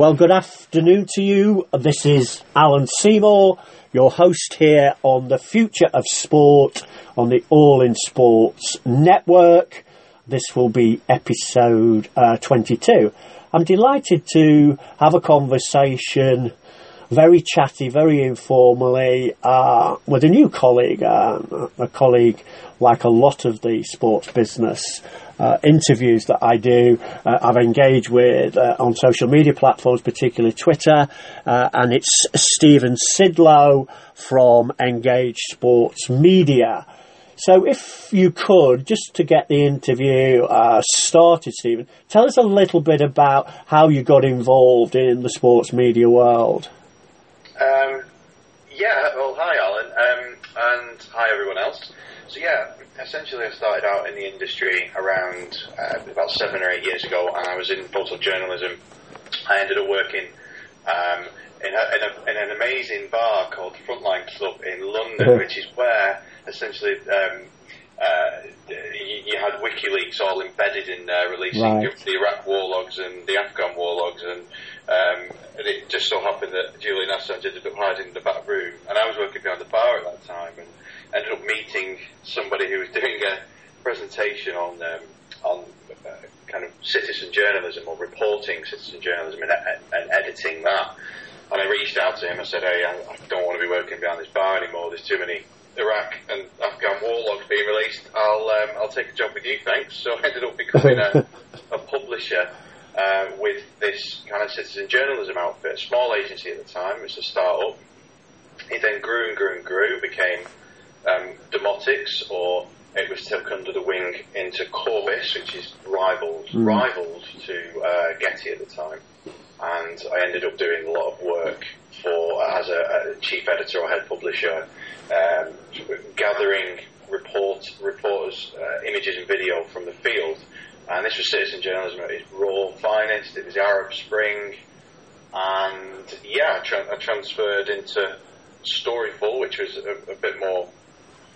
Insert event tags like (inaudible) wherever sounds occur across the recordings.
Well, good afternoon to you. This is Alan Seymour, your host here on the Future of Sport on the All in Sports Network. This will be episode uh, 22. I'm delighted to have a conversation, very chatty, very informally, uh, with a new colleague, uh, a colleague like a lot of the sports business uh, interviews that I do, uh, I've engaged with uh, on social media platforms, particularly Twitter, uh, and it's Stephen Sidlo from Engage Sports Media. So, if you could, just to get the interview uh, started, Stephen, tell us a little bit about how you got involved in the sports media world. Um, yeah, well, hi, Alan, um, and hi, everyone else. So, yeah, essentially, I started out in the industry around uh, about seven or eight years ago, and I was in photojournalism. I ended up working um, in, a, in, a, in, an amazing bar called Frontline Club in London, which is where essentially um, uh, you, you, had WikiLeaks all embedded in there, releasing right. the Iraq war logs and the Afghan war logs, and, um, and it just so happened that Julian Assange ended up hiding in the back room, and I was working behind the bar at that time, and ended up meeting somebody who was (laughs) doing a presentation on um, on uh, kind of citizen journalism or reporting citizen journalism and, and editing that. And I reached out to him. I said, "Hey, I, I don't want to be working behind this bar anymore. There's too many Iraq and Afghan war logs being released. I'll um, I'll take a job with you, thanks." So I ended up becoming a, (laughs) a publisher uh, with this kind of citizen journalism outfit, a small agency at the time. It was a start-up. It then grew and grew and grew, became um, Demotix, or it was took under the wing into Corbis, which is rivaled mm. rivaled to uh, Getty at the time. And I ended up doing a lot of work for as a, a chief editor or head publisher, um, gathering report reporters uh, images and video from the field. And this was citizen journalism at its raw finest. It was the Arab Spring, and yeah, I, tra- I transferred into Storyful, which was a, a bit more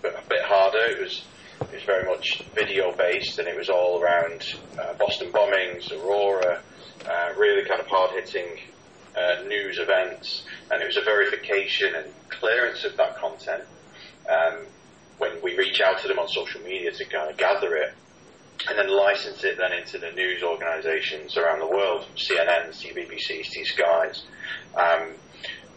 a bit harder. It was it was very much video based, and it was all around uh, Boston bombings, Aurora, uh, really kind of hard hitting uh, news events, and it was a verification and clearance of that content. Um, when we reach out to them on social media to kind of gather it, and then license it then into the news organisations around the world, CNN, CBBC, C Skies. Um,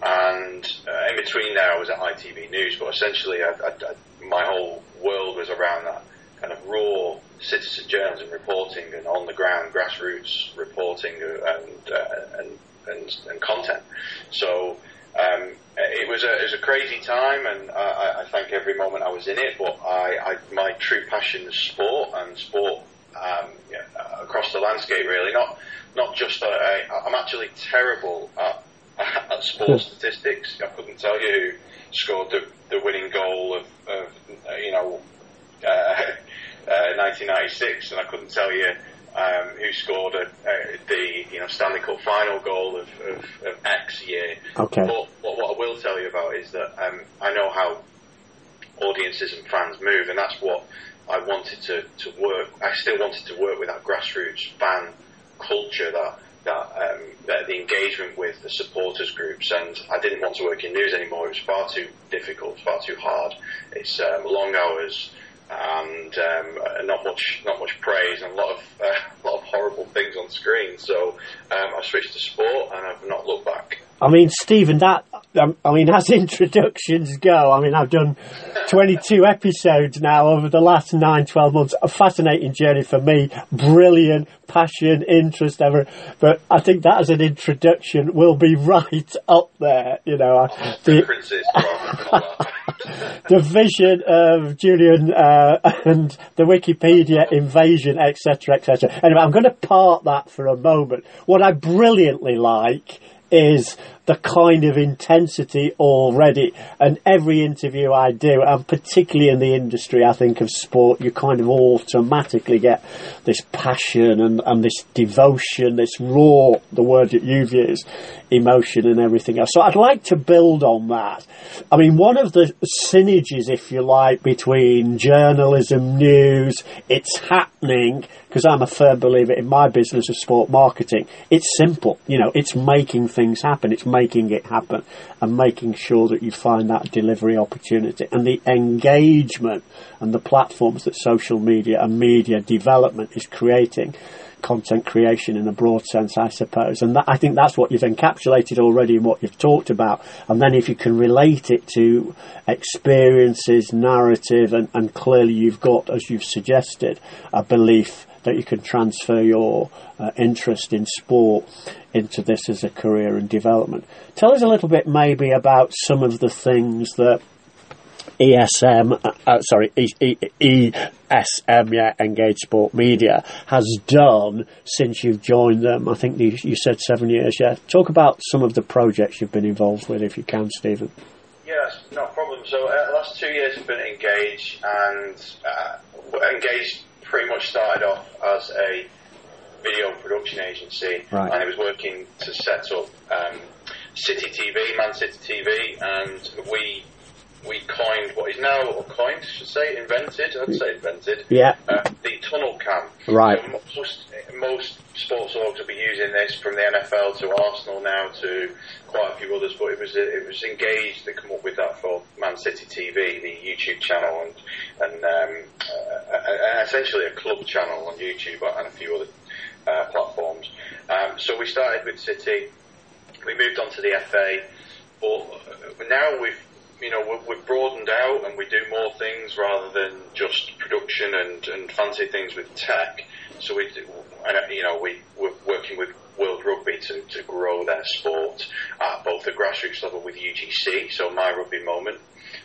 and uh, in between there, I was at ITV News, but essentially, I, I, I my whole world was around that kind of raw citizen journalism reporting and on the ground grassroots reporting and uh, and, and, and content. So um, it was a it was a crazy time, and I, I thank every moment I was in it. But I, I my true passion is sport and sport um, yeah, across the landscape. Really, not not just uh, I, I'm actually terrible at, (laughs) at sports statistics. I couldn't tell you who scored the, the winning goal of, of uh, you know, uh, (laughs) uh, 1996, and I couldn't tell you um, who scored a, uh, the you know Stanley Cup final goal of, of, of X year. Okay. But what, what, I will tell you about is that um, I know how audiences and fans move, and that's what I wanted to, to work. I still wanted to work with that grassroots fan culture that that, um, that the engagement with the supporters groups, and I didn't want to work in news anymore. It was far too difficult, far too hard. It's um, long hours and um, not much, not much praise, and a lot of, uh, (laughs) a lot of horrible things on screen. So um, I switched to sport, and I've not looked back. I mean, Stephen, that um, I mean, (laughs) as introductions go, I mean, I've done 22 episodes now over the last nine, 12 months. A fascinating journey for me. Brilliant passion, interest, ever. But I think that as an introduction will be (laughs) right up there, you know. The, (laughs) the vision of Julian uh, (laughs) and the Wikipedia invasion, etc., etc. Anyway, I'm going to part that for a moment. What I brilliantly like is the kind of intensity already. And every interview I do, and particularly in the industry, I think of sport, you kind of automatically get this passion and, and this devotion, this raw, the word that you've used, emotion and everything else. So I'd like to build on that. I mean, one of the synergies, if you like, between journalism, news, it's happening, because I'm a firm believer in my business of sport marketing. It's simple, you know, it's making things happen. It's making it happen and making sure that you find that delivery opportunity and the engagement and the platforms that social media and media development is creating content creation in a broad sense, I suppose. And that, I think that's what you've encapsulated already in what you've talked about. And then if you can relate it to experiences, narrative, and, and clearly you've got, as you've suggested, a belief that you can transfer your uh, interest in sport into this as a career and development. Tell us a little bit maybe about some of the things that ESM, uh, uh, sorry, ESM, yeah, Engage Sport Media has done since you've joined them. I think you, you said seven years, yeah. Talk about some of the projects you've been involved with, if you can, Stephen. Yes, no problem. So, uh, the last two years have been engaged, and uh, engaged pretty much started off as a video production agency, Right. and it was working to set up um, City TV, Man City TV, and we we coined what is now, or coined, I should say, invented. I'd say invented. Yeah. Uh, the tunnel cam. Right. So most, most sports orgs will be using this from the NFL to Arsenal now to quite a few others, but it was it was engaged to come up with that for Man City TV, the YouTube channel, and and um, uh, uh, essentially a club channel on YouTube and a few other uh, platforms. Um, so we started with City, we moved on to the FA, but now we've you know we've, broadened out and we do more things rather than just production and, and fancy things with tech. So we do, you know we we're working with World Rugby to, to grow their sport at both the grassroots level with UGC, so My Rugby Moment.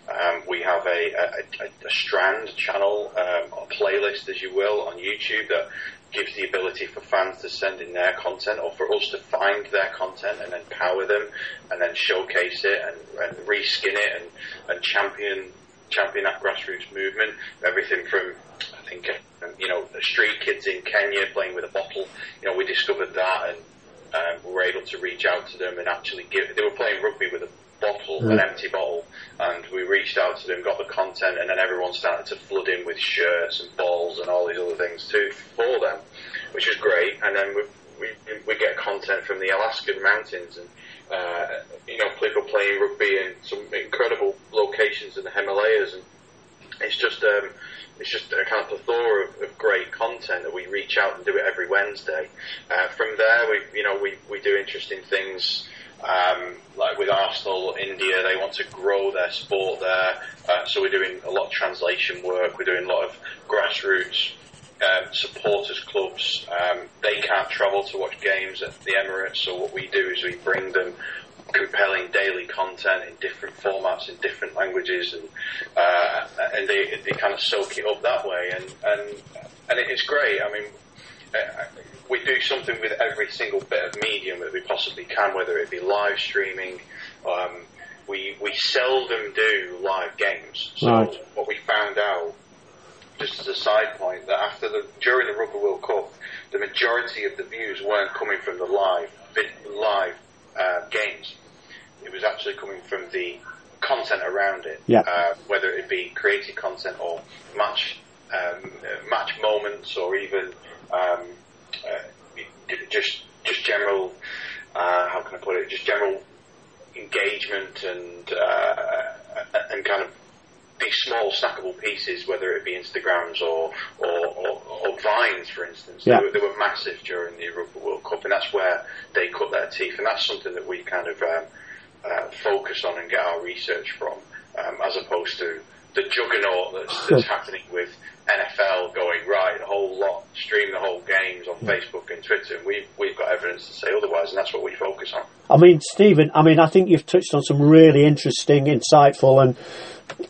Um, we have a, a, a, a Strand channel, um, or playlist, as you will, on YouTube that gives the ability for fans to send in their content or for us to find their content and then power them and then showcase it and, and reskin it and, and champion champion that grassroots movement. Everything from I think uh, you know street kids in Kenya playing with a bottle. You know we discovered that and um, we were able to reach out to them and actually give. They were playing rugby with a bottle, an empty bottle, and we reached out to them, got the content, and then everyone started to flood in with shirts and balls and all these other things too for them, which was great. And then we we, we get content from the Alaskan mountains and uh, you know people playing rugby in some incredible locations in the Himalayas, and it's just um, it's just a kind of plethora of, of great content that we reach out and do it every Wednesday. Uh, from there, we you know we, we do interesting things. Um, like with Arsenal, India, they want to grow their sport there, uh, so we're doing a lot of translation work. We're doing a lot of grassroots um, supporters clubs. Um, they can't travel to watch games at the Emirates, so what we do is we bring them compelling daily content in different formats in different languages, and uh, and they they kind of soak it up that way, and and and it's great. I mean. Uh, we do something with every single bit of medium that we possibly can, whether it be live streaming. Um, we we seldom do live games. So Right. what we found out just as a side point, that after the during the Rugby World Cup, the majority of the views weren't coming from the live live uh, games. It was actually coming from the content around it, Yeah. uh, whether it be creative content or match um, uh, match moments, or even um, uh, just just general. Uh, how can I put it? Just general engagement and uh, and kind of these small snackable pieces, whether it be Instagrams or or, or, or Vines, for instance, Yeah. they, were, they were massive during the Rugby World Cup, and that's where they cut their teeth, and that's something that we kind of um, uh, focus on and get our research from, um, as opposed to the juggernaut that's, that's happening with NFL going right, the whole lot, stream the whole games on hmm. Facebook and Twitter, and we've we've got evidence to say otherwise, and that's what we focus on. I mean, Stephen, I mean, I think you've touched on some really interesting, insightful, and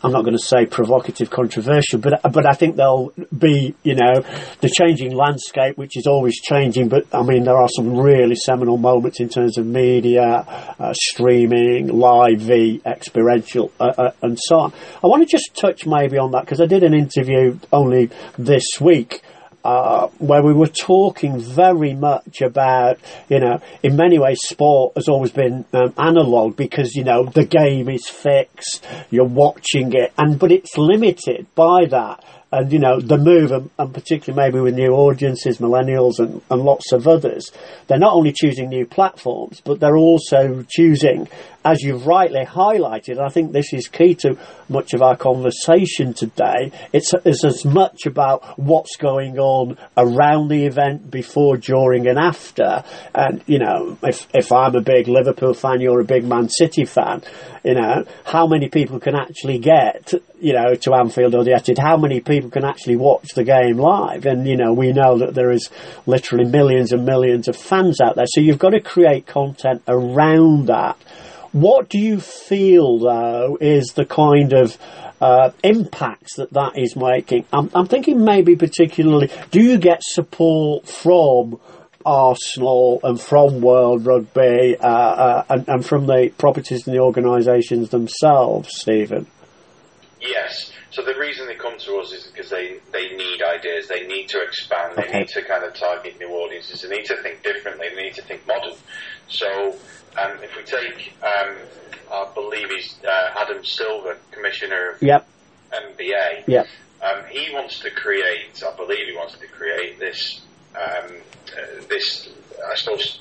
I'm not going to say provocative, controversial, but but I think there'll be, you know, the changing landscape, which is always changing. But I mean, there are some really seminal moments in terms of media, uh, streaming, live, v, experiential, uh, uh, and so on. I want to just touch maybe on that because I did an interview only this week uh, where we were talking very much about, you know, in many ways sport has always been um, analog because, you know, the game is fixed, you're watching it, and but it's limited by that and you know the move, and, and, particularly maybe with new audiences, millennials, and, and lots of others, they're not only choosing new platforms, but they're also choosing, as you've rightly highlighted. I think this is key to much of our conversation today. It's, it's as much about what's going on around the event, before, during, and after. And you know, if if I'm a big Liverpool fan, you're a big Man City fan. You know, how many people can actually get, you know, to Anfield or the Etihad? How many people can actually watch the game live? And, you know, we know that there is literally millions and millions of fans out there. So you've got to create content around that. What do you feel, though, is the kind of uh, impacts that that is making? I'm, I'm thinking maybe particularly, do you get support from Arsenal and from World Rugby uh, uh, and, and, from the properties and the organisations themselves, Stephen? Yes. So the reason they come to us is because they, they need ideas, they need to expand, they okay. need to kind of target new audiences, they need to think differently, they need to think modern. So um, if we take, um, I believe he's uh, Adam Silver, Commissioner of yep. NBA, yep. Um, he wants to create, I believe he wants to create this um, uh, this, I suppose,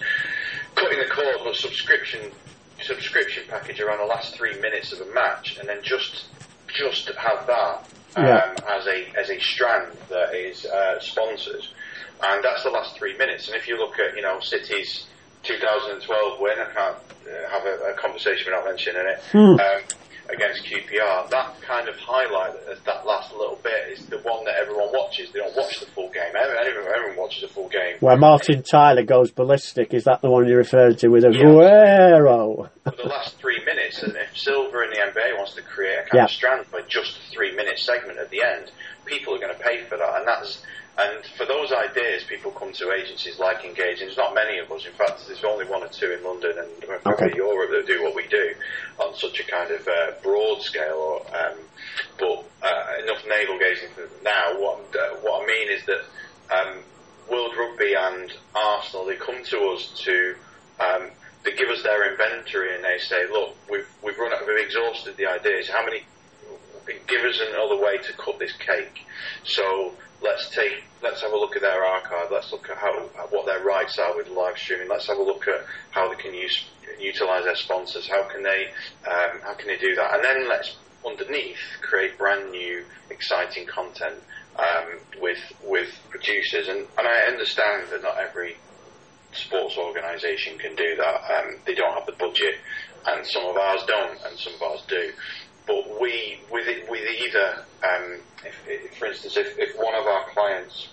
cutting the cord, but subscription subscription package around the last three minutes of a match, and then just just have that um, yeah. as a as a strand that is uh, sponsored, and that's the last three minutes. And if you look at you know City's 2012 win, I can't uh, have a, a, conversation without mentioning it. Hmm. Um, against QPR, that kind of highlight, that last little bit, is the one that everyone watches. They don't watch the full game. Everyone, everyone watches the full game. Where Martin Tyler goes ballistic, is that the one you referred to with Aguero? Yeah. For the last three minutes, and if Silver in the NBA wants to create a kind yeah. of strand for just a three minute segment at the end, people are going to pay for that, and that's and for those ideas, people come to agencies like Engage, and there's not many of us. In fact, there's only one or two in London and okay. Europe that do what we do on such a kind of uh, broad scale. Or, um, but uh, enough navel gazing for now. What, uh, what I mean is that um, World Rugby and Arsenal, they come to us to um, they give us their inventory and they say, look, we've we've run out, we've exhausted the ideas. How many? Give us another way to cut this cake. So let's take let's have a look at their archive. Let's look at how what their rights are with live streaming. Let's have a look at how they can use utilize their sponsors. How can they um, how can they do that? And then let's underneath create brand new exciting content um, with with producers. And, and I understand that not every sports organisation can do that. Um, they don't have the budget, and some of ours don't, and some of ours do. But we, with it, with either, um, if, for instance, if, if one of our clients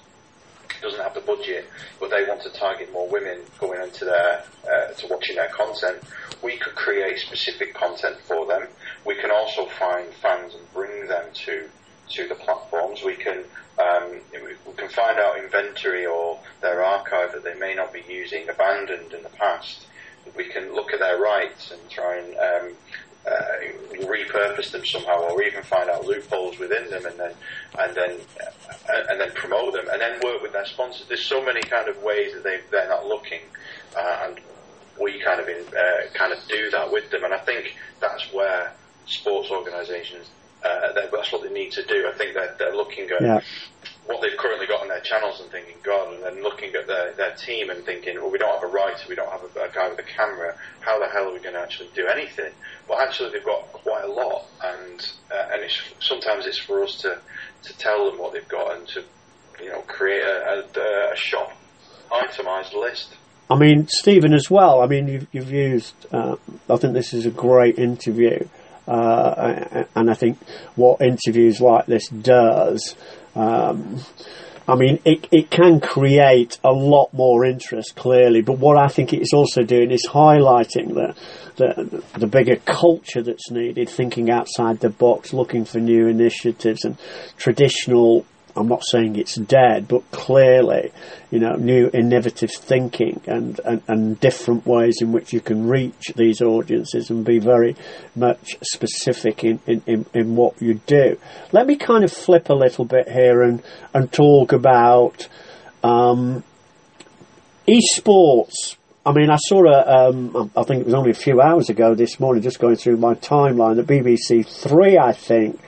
doesn't have the budget, but they want to target more women going into their uh, to watching their content, we could create specific content for them. We can also find fans and bring them to to the platforms. We can um, we can find out inventory or their archive that they may not be using, abandoned in the past. We can look at their rights and try and um, repurpose them somehow, or even find out loopholes within them, and then and then and then promote them, and then work with their sponsors. There's so many kind of ways that they they're not looking, uh, and we kind of in, uh, kind of do that with them, and I think that's where sports organisations uh, that's what they need to do. I think that they're looking at yeah. What they've currently got on their channels and thinking, God, and then looking at their, their team and thinking, well, we don't have a writer, we don't have a, a guy with a camera. How the hell are we going to actually do anything? But actually, they've got quite a lot, and uh, and it's sometimes it's for us to to tell them what they've got and to you know create a, a, a shop itemized list. I mean, Stephen, as well. I mean, you've, you've used. Uh, I think this is a great interview, uh, and I think what interviews like this does Um, I mean, it, it can create a lot more interest, clearly, but what I think it's also doing is highlighting the, the, the bigger culture that's needed, thinking outside the box, looking for new initiatives and traditional I'm not saying it's dead, but clearly, you know, new innovative thinking and, and, and, different ways in which you can reach these audiences and be very much specific in, in, in, in what you do. Let me kind of flip a little bit here and, and talk about um, esports. I mean, I saw a, um, I think it was only a few hours ago this morning, just going through my timeline, the BBC Three, I think,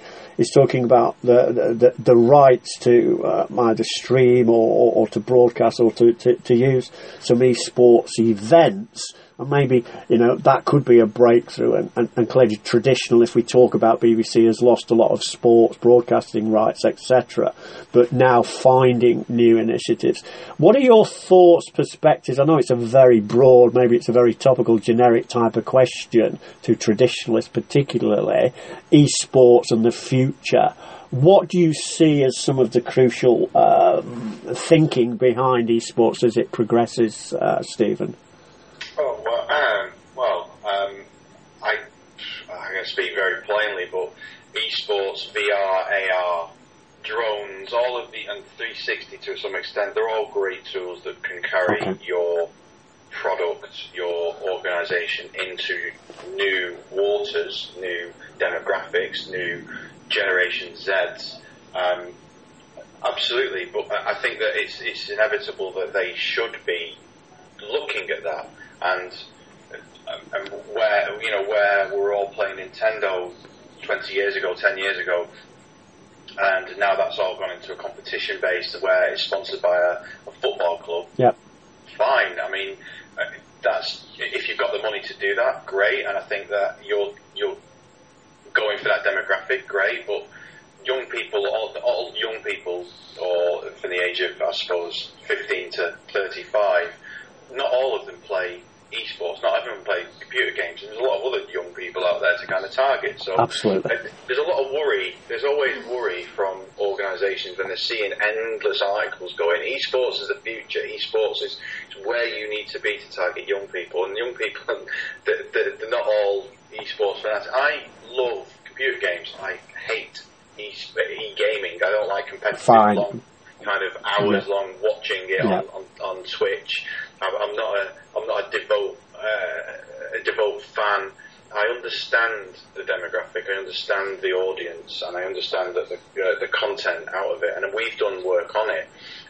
is talking about the the, the rights to uh, either stream or, or, or, to broadcast or to, to, to use some esports events and maybe you know that could be a breakthrough. And, and, and clearly, traditional, if we talk about BBC, has lost a lot of sports broadcasting rights, etc. But now finding new initiatives. What are your thoughts, perspectives? I know it's a very broad, maybe it's a very topical, generic type of question to traditionalists, particularly esports and the future. What do you see as some of the crucial um, thinking behind esports as it progresses, uh, Stephen? going to speak very plainly, but esports, VR, AR, drones, all of the, and 360 to some extent, they're all great tools that can carry okay. your product, your organisation into new waters, new demographics, new Generation Zs. Um, absolutely, but I think that it's, it's inevitable that they should be looking at that and and where you know where we're all playing Nintendo 20 years ago, 10 years ago, and now that's all gone into a competition base where it's sponsored by a, a football club. Yep. Fine. I mean, uh, that's if you've got the money to do that, great. And I think that you're you're going for that demographic, great. But young people, all, all young people, or from the age of I suppose 15 to 35, not all of them play esports. Not everyone plays computer games, and there's a lot of other young people out there to kind of target. So absolutely, uh, there's a lot of worry. There's always worry from organisations when they're seeing endless articles going. Esports is the future. Esports is, where you need to be to target young people, and young people, (laughs) they're, they're not all esports fans. I love computer games. I hate e-gaming. I don't like competitive Fine. long, kind of hours yeah. long watching it yeah. on, on, on Twitch. I'm, not a I'm not a devout uh, a devout fan. I understand the demographic, I understand the audience, and I understand that the uh, the content out of it, and we've done work on it.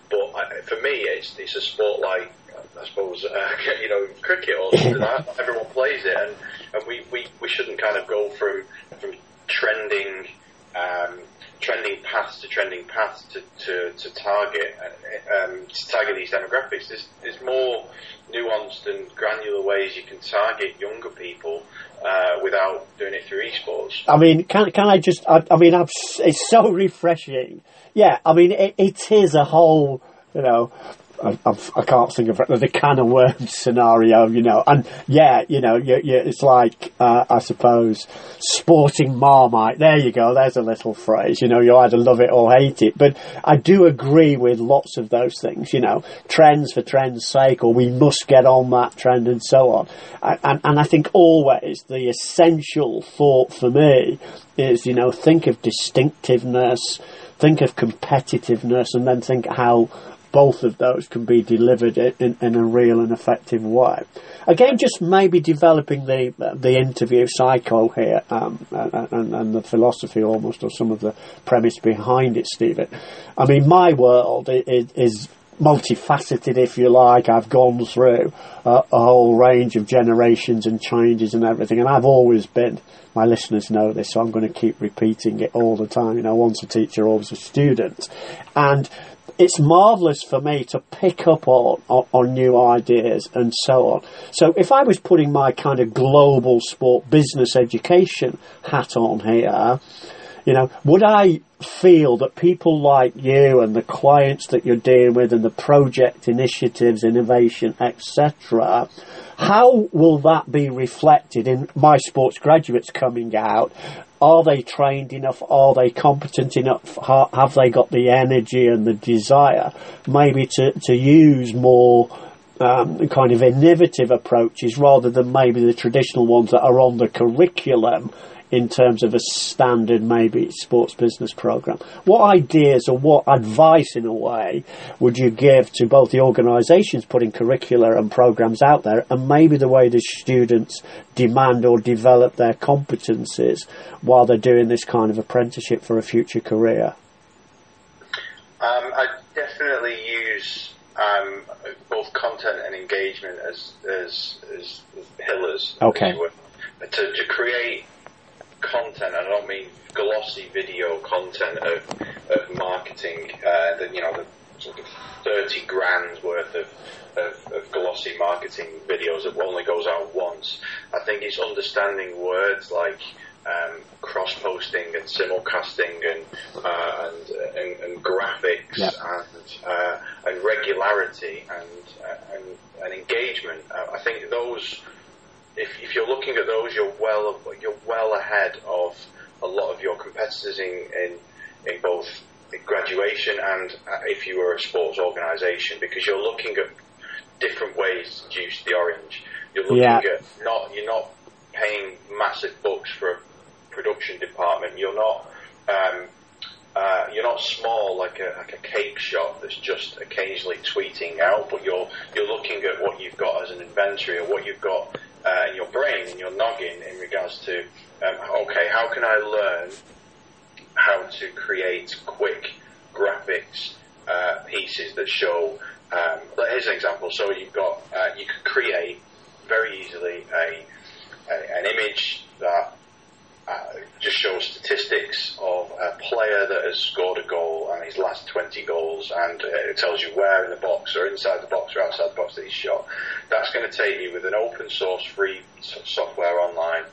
But I, for me, it's it's a sport like I suppose uh, (laughs) you know cricket or something like that. Everyone plays it, and, and we, we, we shouldn't kind of go from from trending um, trending paths to trending paths to, to, to target uh, um, to target these demographics. There's, there's more nuanced and granular ways you can target younger people uh, without doing it through esports. I mean, can can I just? I, I mean, I've, it's so (laughs) refreshing. Yeah, I mean, it, it is a whole you know I, I, can't think of the can of worms scenario, you know. And yeah, you know, you, you, it's like uh, I suppose sporting marmite. There you go. There's a little phrase. You know, you either love it or hate it. But I do agree with lots of those things. You know, trends for trends' sake, or we must get on that trend, and so on. And, and I think always the essential thought for me is, you know, think of distinctiveness, think of competitiveness, and then think how both of those can be delivered in, in a real and effective way. Again, just maybe developing the the interview cycle here um, and, and, the philosophy almost, or some of the premise behind it, Stephen. I mean, my world is, is multifaceted, if you like. I've gone through uh, a whole range of generations and changes and everything, and I've always been. My listeners know this, so I'm going to keep repeating it all the time. You know, once a teacher, always a student, and it's marvellous for me to pick up on, on, on, new ideas and so on. So if I was putting my kind of global sport business education hat on here, you know, would I feel that people like you and the clients that you're dealing with and the project initiatives, innovation, etc., how will that be reflected in my sports graduates coming out are they trained enough? Are they competent enough? Have they got the energy and the desire maybe to, to use more um, kind of innovative approaches rather than maybe the traditional ones that are on the curriculum in terms of a standard maybe sports business program. What ideas or what advice in a way would you give to both the organisations putting curricula and programs out there and maybe the way the students demand or develop their competencies while they're doing this kind of apprenticeship for a future career? Um, I definitely use um, both content and engagement as as, as, as pillars. Okay. To, to create content, I don't mean glossy video content of, of marketing, uh, that, you know, the sort of 30 grand worth of, of, of, glossy marketing videos that only goes out once. I think it's understanding words like um, cross-posting and simulcasting and, uh, and, and, and, graphics and, uh, and regularity and, uh, and, and engagement. Uh, I think those if, if you're looking at those, you're well you're well ahead of a lot of your competitors in in, in both graduation and uh, if you were a sports organisation because you're looking at different ways to juice the orange. You're looking yeah. at not you're not paying massive bucks for a production department. You're not um, uh, you're not small like a, like a cake shop that's just occasionally tweeting out, but you're you're looking at what you've got as an inventory or what you've got uh, in your brain, in your noggin, in regards to, um, okay, how can I learn how to create quick graphics uh, pieces that show. Um, here's an example. So you've got uh, you could create very easily a, a an image that uh, just shows statistics of a player that has scored a goal and his last 20 goals, and uh, it tells you where in the box or inside the box or outside the box that he's shot. That's going to take you with an open source free software online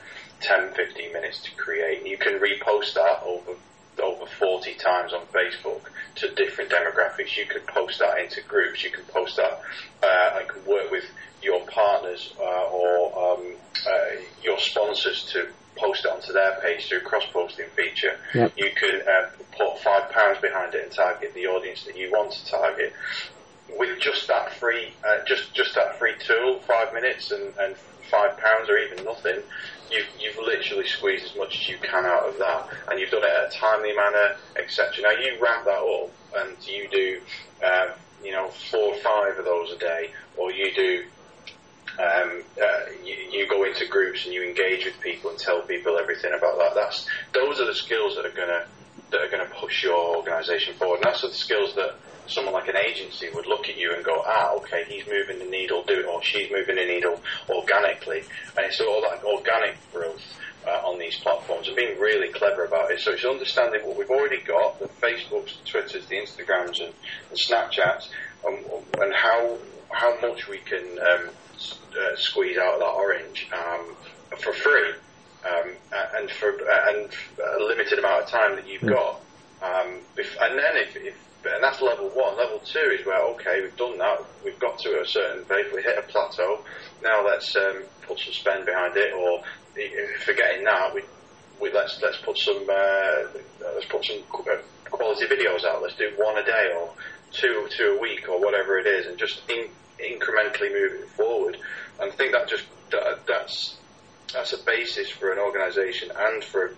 10, 15 minutes to create. You can repost that over over 40 times on Facebook to different demographics. You can post that into groups. You can post that uh, and can work with your partners uh, or um, uh, your sponsors to post it onto their page through cross-posting feature. Yep. You could uh, put five pounds behind it and target the audience that you want to target. With just that free, uh, just just that free tool, five minutes and, and five pounds or even nothing, you've, you've literally squeezed as much as you can out of that, and you've done it in a timely manner, etc. Now you ramp that up, and you do, uh, you know, four or five of those a day, or you do um, uh, you, you, go into groups and you engage with people and tell people everything about that. That's those are the skills that are gonna that are gonna push your organisation forward. And that's the skills that someone like an agency would look at you and go, ah, okay, he's moving the needle, do it, or she's moving the needle organically, and it's all that organic growth. Uh, on these platforms and being really clever about it. So it's understanding what we've already got, the Facebooks, the Twitters, the Instagrams and, and Snapchats, and, and, how how much we can um, uh, squeeze out of that orange um, for free um, and for uh, and a limited amount of time that you've mm. got. Um, if, and then if, if and that's level one. Level two is where okay, we've done that. We've got to a certain base. We hit a plateau. Now let's um, put some spend behind it, or forgetting that, we, we let's let's put some uh, let's put some uh, quality videos out. Let's do one a day or two two a week or whatever it is, and just in, incrementally moving forward. And I think that just that, that's that's a basis for an organisation and for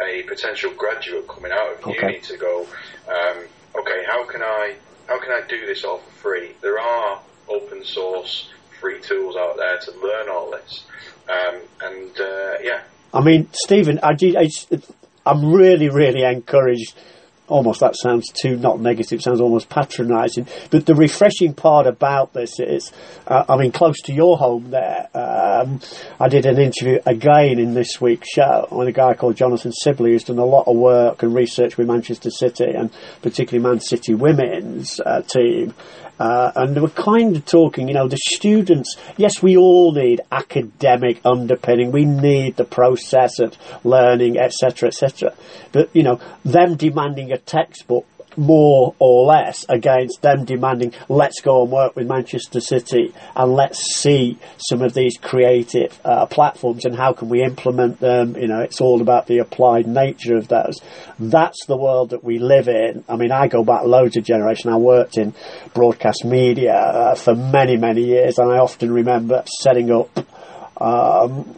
a potential graduate coming out of okay. uni to go, um, okay, how can I how can I do this all for free? There are open source free tools out there to learn all this, um, and uh, yeah. I mean, Stephen, I, I, I'm really, really encouraged almost that sounds too not negative, sounds almost patronising. But the refreshing part about this is, uh, I mean, close to your home there, um, I did an interview again in this week's show with a guy called Jonathan Sibley who's done a lot of work and research with Manchester City and particularly Man City women's uh, team. Uh, and they were kind of talking, you know, the students, yes, we all need academic underpinning. We need the process of learning, etc., etc. But, you know, them demanding a textbook more or less against them demanding, let's go and work with Manchester City and let's see some of these creative uh, platforms and how can we implement them. You know, it's all about the applied nature of those. That's the world that we live in. I mean, I go back loads of generations. I worked in broadcast media uh, for many, many years, and I often remember setting up. Um,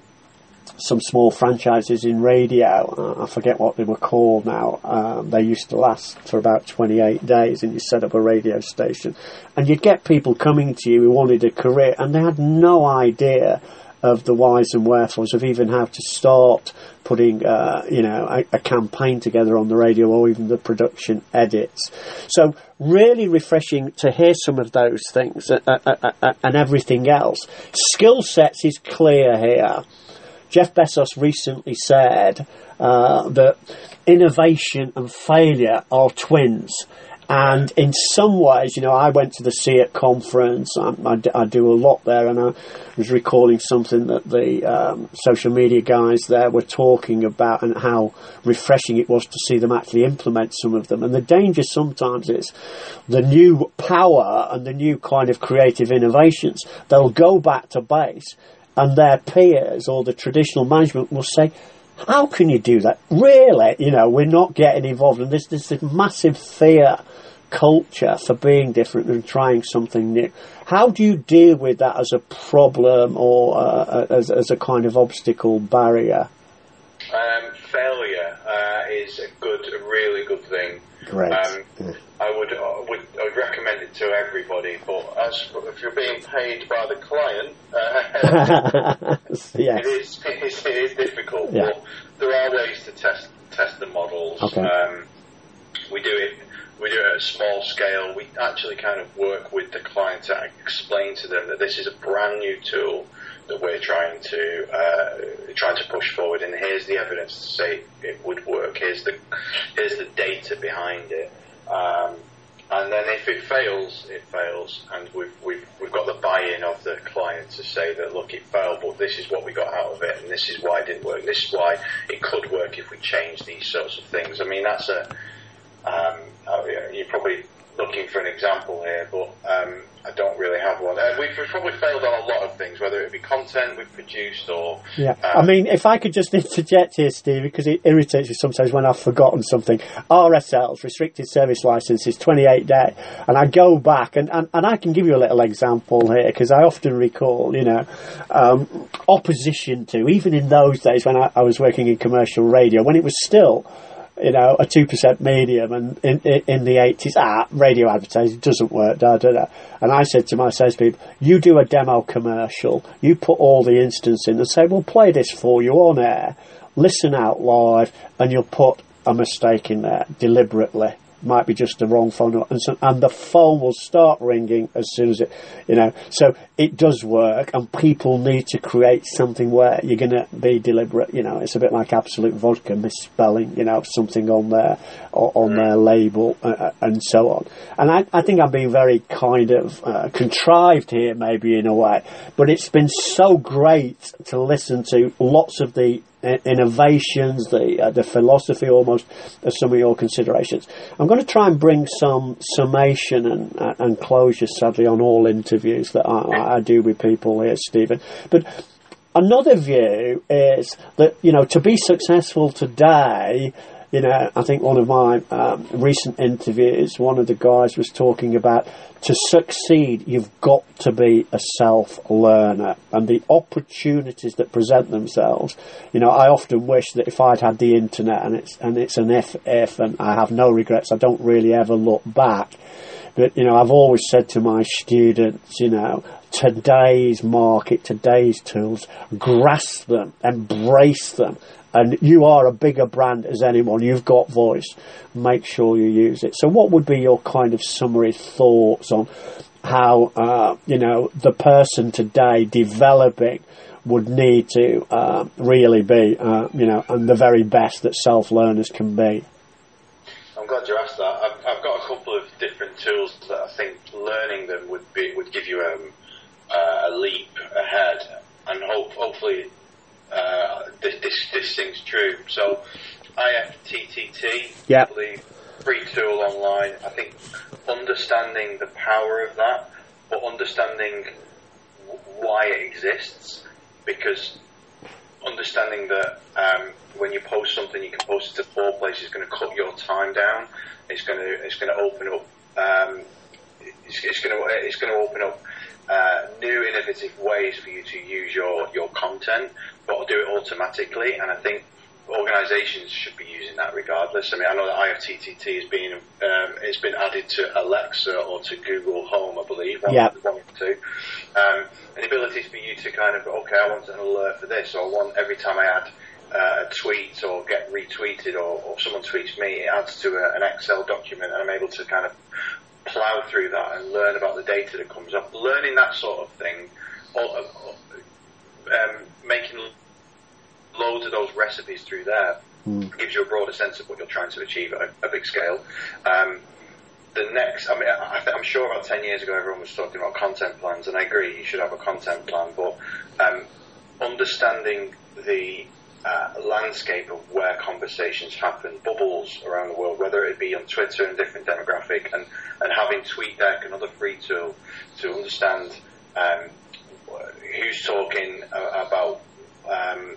some small franchises in radio. I forget what they were called now. Um, they used to last for about 28 days, and you set up a radio station, and you'd get people coming to you who wanted a career, and they had no idea of the whys and wherefores of even how to start putting, uh, you know, a, a, campaign together on the radio or even the production edits. So really refreshing to hear some of those things uh, uh, uh and everything else. Skill sets is clear here. Jeff Bezos recently said uh, that innovation and failure are twins. And in some ways, you know, I went to the CEAT conference. I, I, I, do a lot there, and I was recalling something that the um, social media guys there were talking about, and how refreshing it was to see them actually implement some of them. And the danger sometimes is the new power and the new kind of creative innovations. They'll go back to base, and their peers or the traditional management will say, how can you do that? Really, you know, we're not getting involved. And there's, there's this massive fear culture for being different and trying something new. How do you deal with that as a problem or uh, as, as a kind of obstacle barrier? Um, failure uh, is a good, a really good thing. Great. Um, yeah. I would, uh, would I would recommend it to everybody, but as if you're being paid by the client, uh, (laughs) yes. it, is, it is it is difficult. Yeah. But there are ways to test test the models. Okay. Um, we do it we do it at a small scale. We actually kind of work with the client to explain to them that this is a brand new tool that we're trying to uh, trying to push forward, and here's the evidence to say it would work. Here's the here's the data behind it. Um, and then if it fails, it fails, and we've, we've, we've got the buy-in of the client to say that, look, it failed, but this is what we got out of it, and this is why it didn't work, this is why it could work if we change these sorts of things. I mean, that's a, um, uh, you're probably looking for an example here, but um, I don't really have one. Uh, we've, we've, probably failed on a lot of things, whether it be content we've produced or. Yeah, um, I mean, if I could just (laughs) interject here, Steve, because it irritates me sometimes when I've forgotten something. RSLs, restricted service licenses, 28 day, and I go back and, and, and I can give you a little example here because I often recall, you know, um, opposition to even in those days when I, I was working in commercial radio when it was still you know, a 2% medium and in, in, in the 80s, ah, radio advertising doesn't work, da, da, da. And I said to my salespeople, you do a demo commercial, you put all the instance in and say, we'll play this for you on air, listen out live, and you'll put a mistake in there deliberately might be just the wrong phone and, so, and the phone will start ringing as soon as it, you know. So it does work, and people need to create something where you're going to be deliberate. You know, it's a bit like Absolut Vodka misspelling, you know, something on their on their label uh, uh, and so on. And I, I think I'm being very kind of uh, contrived here, maybe in a way, but it's been so great to listen to lots of the innovations, the uh, the philosophy almost of some of your considerations. I'm going to try and bring some summation and uh, and closure, sadly, on all interviews that I, I do with people here, Stephen. But another view is that you know to be successful today you know, I think one of my um, recent interviews, one of the guys was talking about to succeed, you've got to be a self learner. And the opportunities that present themselves, you know, I often wish that if I'd had the internet and it's, and it's an if, if, and I have no regrets, I don't really ever look back. But, you know, I've always said to my students, you know, today's market, today's tools, grasp them, embrace them, and you are a bigger brand as anyone. You've got voice. Make sure you use it. So, what would be your kind of summary thoughts on how uh, you know the person today developing would need to uh, really be, uh, you know, and the very best that self learners can be? I'm glad you asked that. I've, I've, got a couple of different tools that I think learning them would be would give you um, a leap ahead, and hope, hopefully uh, this, this, this thing's true. So IFTTT, yeah. I believe free tool online. I think understanding the power of that, but understanding why it exists, because understanding that um, when you post something, you can post it to four places. It's going to cut your time down. It's going to it's going to open up. Um, it's, it's, going to it's going to open up uh, new innovative ways for you to use your your content, but I'll do it automatically. And I think organisations should be using that regardless. I mean, I know that IFTTT has been um, it's been added to Alexa or to Google Home, I believe. One, yeah. one or two. Um, an ability for you to kind of okay, I want an alert for this, or I want every time I add uh, a tweet or get retweeted, or, or someone tweets me, it adds to a, an Excel document, and I'm able to kind of plow through that and learn about the data that comes up. Learning that sort of thing, or, um, making loads of those recipes through there mm. gives you a broader sense of what you're trying to achieve at a, a big scale. Um, the next, I mean, I, am sure about 10 years ago everyone was talking about content plans, and I agree, you should have a content plan, but um, understanding the uh, landscape of where conversations happen, bubbles around the world, whether it be on Twitter and different demographic, and, and having TweetDeck, another free tool to understand um, who's talking uh, about um,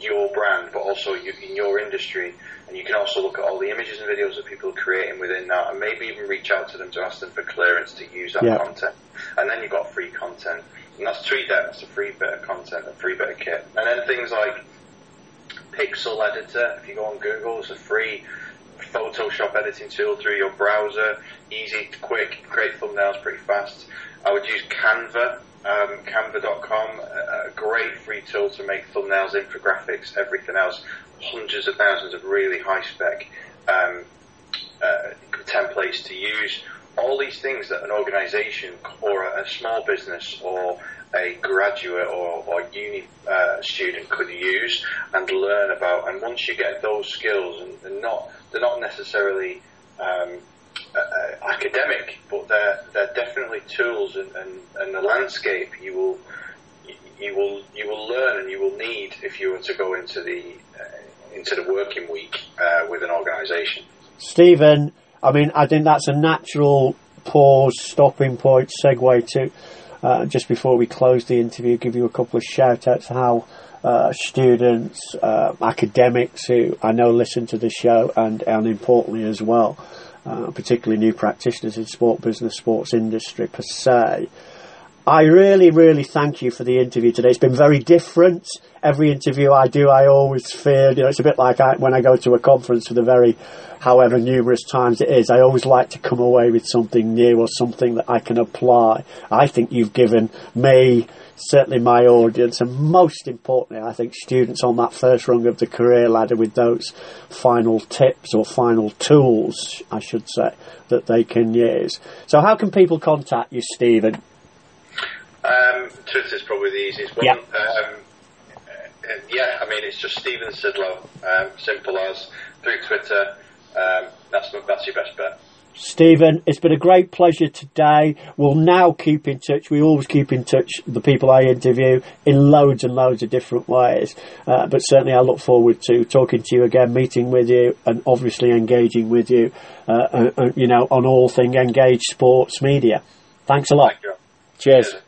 your brand, but also you, in your industry. And you can also look at all the images and videos that people are creating within that, and maybe even reach out to them to ask them for clearance to use that yeah. content. And then you've got free content, and that's three That's a free bit of content, a free bit of kit. And then things like Pixlr Editor. If you go on Google, it's a free Photoshop editing tool through your browser. Easy, quick, create thumbnails pretty fast. I would use Canva um, Canva.com, a, great free tool to make thumbnails, infographics, everything else. Hundreds of thousands of really high spec um, uh, templates to use. All these things that an organization or a, a small business or a graduate or, or uni uh, student could use and learn about. And once you get those skills, and they're not they're not necessarily um, uh, academic, but they're they're definitely tools, and, and, and the landscape you will you will you will learn and you will need if you were to go into the uh, into the working week uh, with an organisation. Stephen, I mean, I think that's a natural pause, stopping point, segue to uh, just before we close the interview, give you a couple of shout outs how. Uh, students, uh, academics who I know listen to the show, and, and importantly as well, uh, particularly new practitioners in sport business, sports industry per se. I really, really thank you for the interview today. It's been very different. Every interview I do, I always feel, you know, it's a bit like I, when I go to a conference for the very, however numerous times it is, I always like to come away with something new or something that I can apply. I think you've given me certainly my audience, and most importantly, I think students on that first rung of the career ladder with those final tips or final tools, I should say, that they can use. So, how can people contact you, Stephen? Um, Twitter's probably the easiest one. Yep. Um, yeah, I mean, it's just Stephen Sidlo, um, simple as through Twitter. Um, that's that's your best bet. Stephen, it's been a great pleasure today. We'll now keep in touch. We always keep in touch, the people I interview, in loads and loads of different ways. Uh, but certainly I look forward to talking to you again, meeting with you, and obviously engaging with you, uh, uh, uh you know, on all thing engaged sports media. Thanks a lot. Cheers. Cheers.